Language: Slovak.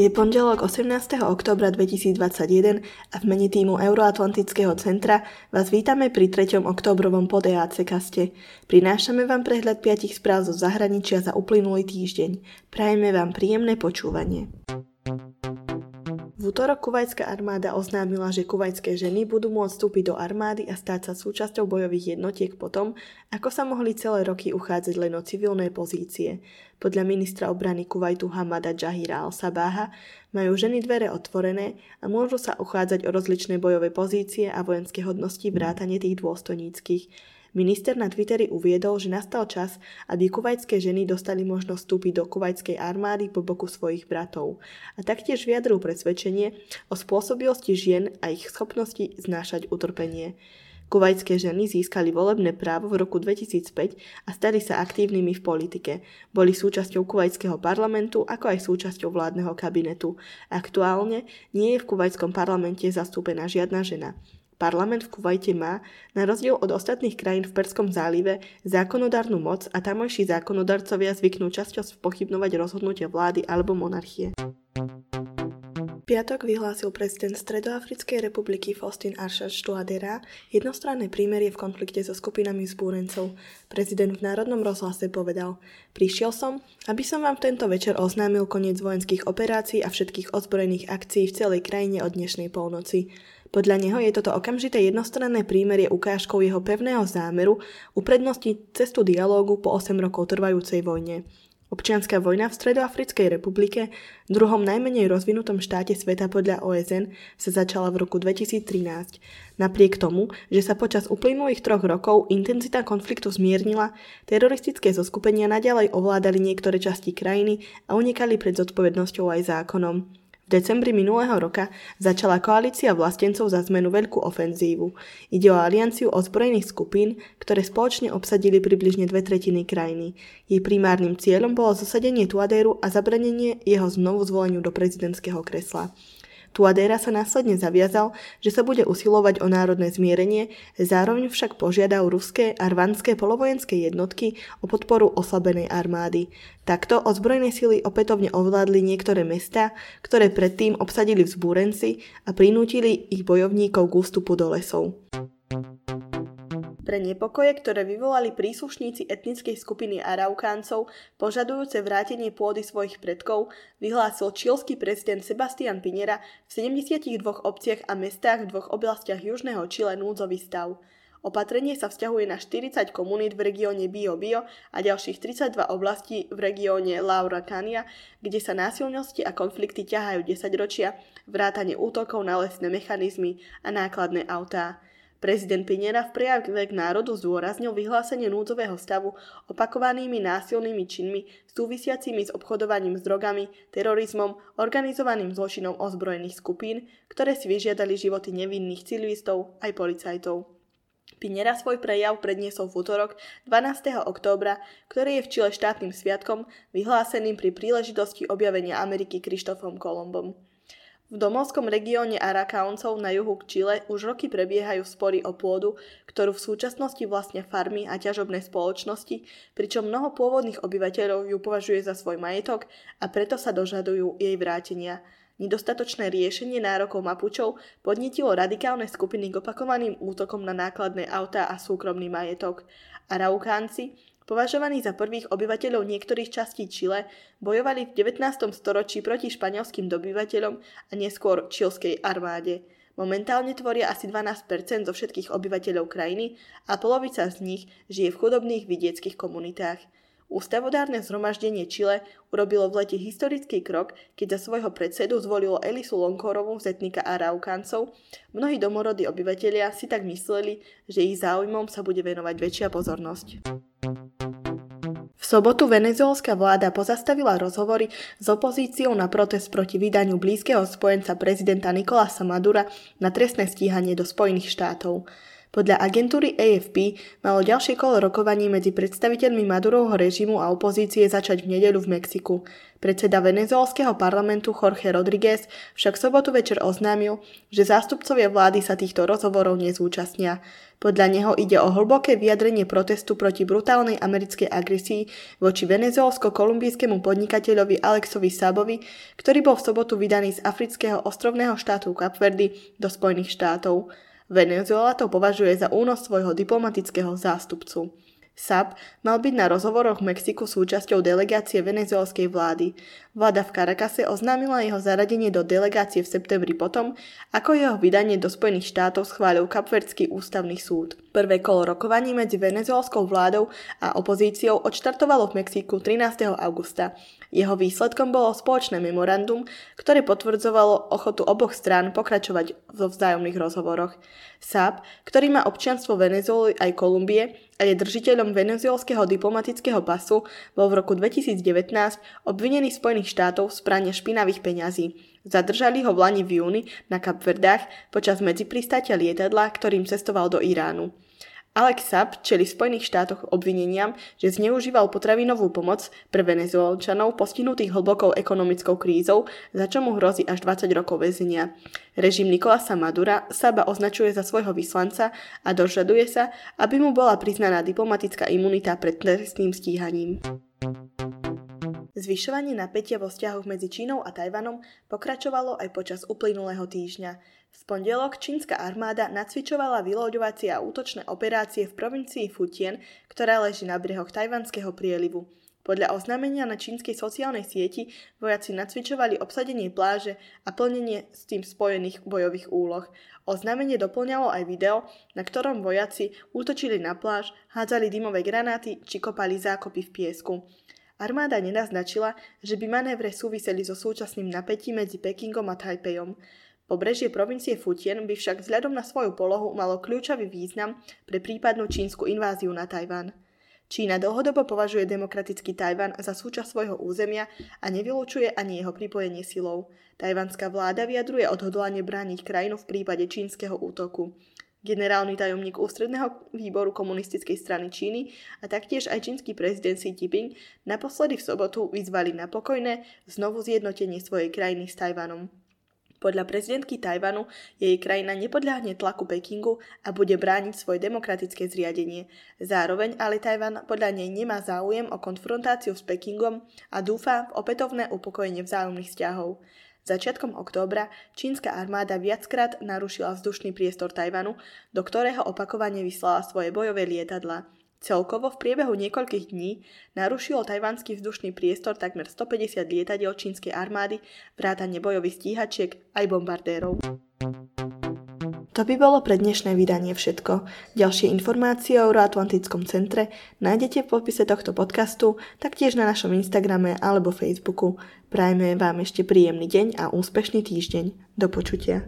Je pondelok 18. oktobra 2021 a v mene týmu Euroatlantického centra vás vítame pri 3. oktobrovom pod EAC kaste. Prinášame vám prehľad 5 správ zo zahraničia za uplynulý týždeň. Prajeme vám príjemné počúvanie. V útorok kuvajská armáda oznámila, že kuvajské ženy budú môcť vstúpiť do armády a stať sa súčasťou bojových jednotiek potom, ako sa mohli celé roky uchádzať len o civilné pozície. Podľa ministra obrany Kuvajtu Hamada Jahira al-Sabaha majú ženy dvere otvorené a môžu sa uchádzať o rozličné bojové pozície a vojenské hodnosti vrátane tých dôstojníckých. Minister na Twitteri uviedol, že nastal čas, aby kuvajské ženy dostali možnosť vstúpiť do kuvajskej armády po boku svojich bratov. A taktiež vyjadril presvedčenie o spôsobilosti žien a ich schopnosti znášať utrpenie. Kuvajské ženy získali volebné právo v roku 2005 a stali sa aktívnymi v politike. Boli súčasťou kuvajského parlamentu, ako aj súčasťou vládneho kabinetu. Aktuálne nie je v kuvajskom parlamente zastúpená žiadna žena. Parlament v Kuvajte má, na rozdiel od ostatných krajín v Perskom zálive, zákonodárnu moc a tamojší zákonodarcovia zvyknú časťou spochybnovať rozhodnutia vlády alebo monarchie piatok vyhlásil prezident Stredoafrickej republiky Faustin Aršač Touadera jednostranné prímerie v konflikte so skupinami zbúrencov. Prezident v Národnom rozhlase povedal Prišiel som, aby som vám tento večer oznámil koniec vojenských operácií a všetkých ozbrojených akcií v celej krajine od dnešnej polnoci. Podľa neho je toto okamžité jednostranné prímerie ukážkou jeho pevného zámeru uprednostiť cestu dialógu po 8 rokov trvajúcej vojne. Občianská vojna v Stredoafrickej republike, druhom najmenej rozvinutom štáte sveta podľa OSN, sa začala v roku 2013. Napriek tomu, že sa počas uplynulých troch rokov intenzita konfliktu zmiernila, teroristické zoskupenia naďalej ovládali niektoré časti krajiny a unikali pred zodpovednosťou aj zákonom decembri minulého roka začala koalícia vlastencov za zmenu veľkú ofenzívu. Ide o alianciu ozbrojených skupín, ktoré spoločne obsadili približne dve tretiny krajiny. Jej primárnym cieľom bolo zasadenie Tuadéru a zabranenie jeho znovu zvoleniu do prezidentského kresla. Tuadera sa následne zaviazal, že sa bude usilovať o národné zmierenie, zároveň však požiadal ruské a rvanské polovojenské jednotky o podporu oslabenej armády. Takto ozbrojené sily opätovne ovládli niektoré mesta, ktoré predtým obsadili vzbúrenci a prinútili ich bojovníkov k ústupu do lesov pre nepokoje, ktoré vyvolali príslušníci etnickej skupiny Araukáncov požadujúce vrátenie pôdy svojich predkov, vyhlásil čilský prezident Sebastian Pinera v 72 obciach a mestách v dvoch oblastiach južného Čile núdzový stav. Opatrenie sa vzťahuje na 40 komunít v regióne Bio Bio a ďalších 32 oblastí v regióne Laura Cania, kde sa násilnosti a konflikty ťahajú 10 ročia, vrátane útokov na lesné mechanizmy a nákladné autá. Prezident Pinera v prejave k národu zdôraznil vyhlásenie núdzového stavu opakovanými násilnými činmi súvisiacimi s obchodovaním s drogami, terorizmom, organizovaným zločinom ozbrojených skupín, ktoré si vyžiadali životy nevinných civilistov aj policajtov. Pinera svoj prejav predniesol v útorok 12. októbra, ktorý je v Čile štátnym sviatkom, vyhláseným pri príležitosti objavenia Ameriky Krištofom Kolombom. V domovskom regióne Arakaoncov na juhu k Čile už roky prebiehajú spory o pôdu, ktorú v súčasnosti vlastnia farmy a ťažobné spoločnosti, pričom mnoho pôvodných obyvateľov ju považuje za svoj majetok a preto sa dožadujú jej vrátenia. Nedostatočné riešenie nárokov Mapučov podnetilo radikálne skupiny k opakovaným útokom na nákladné autá a súkromný majetok. Araukánci, považovaní za prvých obyvateľov niektorých častí Čile, bojovali v 19. storočí proti španielským dobyvateľom a neskôr čilskej armáde. Momentálne tvoria asi 12% zo všetkých obyvateľov krajiny a polovica z nich žije v chudobných vidieckých komunitách. Ústavodárne zhromaždenie Čile urobilo v lete historický krok, keď za svojho predsedu zvolilo Elisu Lonkorovú z etnika Araukáncov. Mnohí domorodí obyvatelia si tak mysleli, že ich záujmom sa bude venovať väčšia pozornosť sobotu venezuelská vláda pozastavila rozhovory s opozíciou na protest proti vydaniu blízkeho spojenca prezidenta Nikolasa Madura na trestné stíhanie do Spojených štátov. Podľa agentúry AFP malo ďalšie kolo rokovaní medzi predstaviteľmi Madurovho režimu a opozície začať v nedeľu v Mexiku. Predseda venezuelského parlamentu Jorge Rodriguez však sobotu večer oznámil, že zástupcovia vlády sa týchto rozhovorov nezúčastnia. Podľa neho ide o hlboké vyjadrenie protestu proti brutálnej americkej agresii voči venezuelsko-kolumbijskému podnikateľovi Alexovi Sabovi, ktorý bol v sobotu vydaný z afrického ostrovného štátu Kapverdy do Spojených štátov. Venezuela to považuje za únos svojho diplomatického zástupcu. SAP mal byť na rozhovoroch v Mexiku súčasťou delegácie venezuelskej vlády. Vláda v Caracase oznámila jeho zaradenie do delegácie v septembri potom, ako jeho vydanie do Spojených štátov schválil Kapverdský ústavný súd. Prvé kolo rokovaní medzi venezuelskou vládou a opozíciou odštartovalo v Mexiku 13. augusta. Jeho výsledkom bolo spoločné memorandum, ktoré potvrdzovalo ochotu oboch strán pokračovať vo vzájomných rozhovoroch. SAP, ktorý má občianstvo Venezuely aj Kolumbie a je držiteľom venezuelského diplomatického pasu, bol v roku 2019 obvinený Spojených štátov z prania špinavých peňazí. Zadržali ho v Lani v júni na Kapverdách počas medzipristátia lietadla, ktorým cestoval do Iránu. Alex Saab čeli v Spojených štátoch obvineniam, že zneužíval potravinovú pomoc pre venezuelčanov postihnutých hlbokou ekonomickou krízou, za čo mu hrozí až 20 rokov väzenia. Režim Nikolasa Madura Saba označuje za svojho vyslanca a dožaduje sa, aby mu bola priznaná diplomatická imunita pred trestným stíhaním. Zvyšovanie napätia vo vzťahoch medzi Čínou a Tajvanom pokračovalo aj počas uplynulého týždňa. V pondelok čínska armáda nacvičovala vyloďovacie a útočné operácie v provincii Futien, ktorá leží na brehoch Tajvanského prielivu. Podľa oznámenia na čínskej sociálnej sieti vojaci nacvičovali obsadenie pláže a plnenie s tým spojených bojových úloh. Oznámenie doplňalo aj video, na ktorom vojaci útočili na pláž, hádzali dymové granáty či kopali zákopy v piesku. Armáda nenaznačila, že by manévre súviseli so súčasným napätím medzi Pekingom a Taipejom. Pobrežie provincie Futien by však vzhľadom na svoju polohu malo kľúčový význam pre prípadnú čínsku inváziu na Tajván. Čína dlhodobo považuje demokratický Tajvan za súčasť svojho územia a nevylučuje ani jeho pripojenie silou. Tajvanská vláda vyjadruje odhodlanie brániť krajinu v prípade čínskeho útoku generálny tajomník ústredného výboru komunistickej strany Číny a taktiež aj čínsky prezident Xi Jinping naposledy v sobotu vyzvali na pokojné znovu zjednotenie svojej krajiny s Tajvanom. Podľa prezidentky Tajvanu jej krajina nepodľahne tlaku Pekingu a bude brániť svoje demokratické zriadenie. Zároveň ale Tajvan podľa nej nemá záujem o konfrontáciu s Pekingom a dúfa v opätovné upokojenie vzájomných vzťahov. Začiatkom októbra čínska armáda viackrát narušila vzdušný priestor Tajvanu, do ktorého opakovane vyslala svoje bojové lietadla. Celkovo v priebehu niekoľkých dní narušilo tajvanský vzdušný priestor takmer 150 lietadiel čínskej armády, vrátane bojových stíhačiek aj bombardérov. To by bolo pre dnešné vydanie všetko. Ďalšie informácie o Euroatlantickom centre nájdete v popise tohto podcastu, taktiež na našom Instagrame alebo Facebooku. Prajme vám ešte príjemný deň a úspešný týždeň. Do počutia.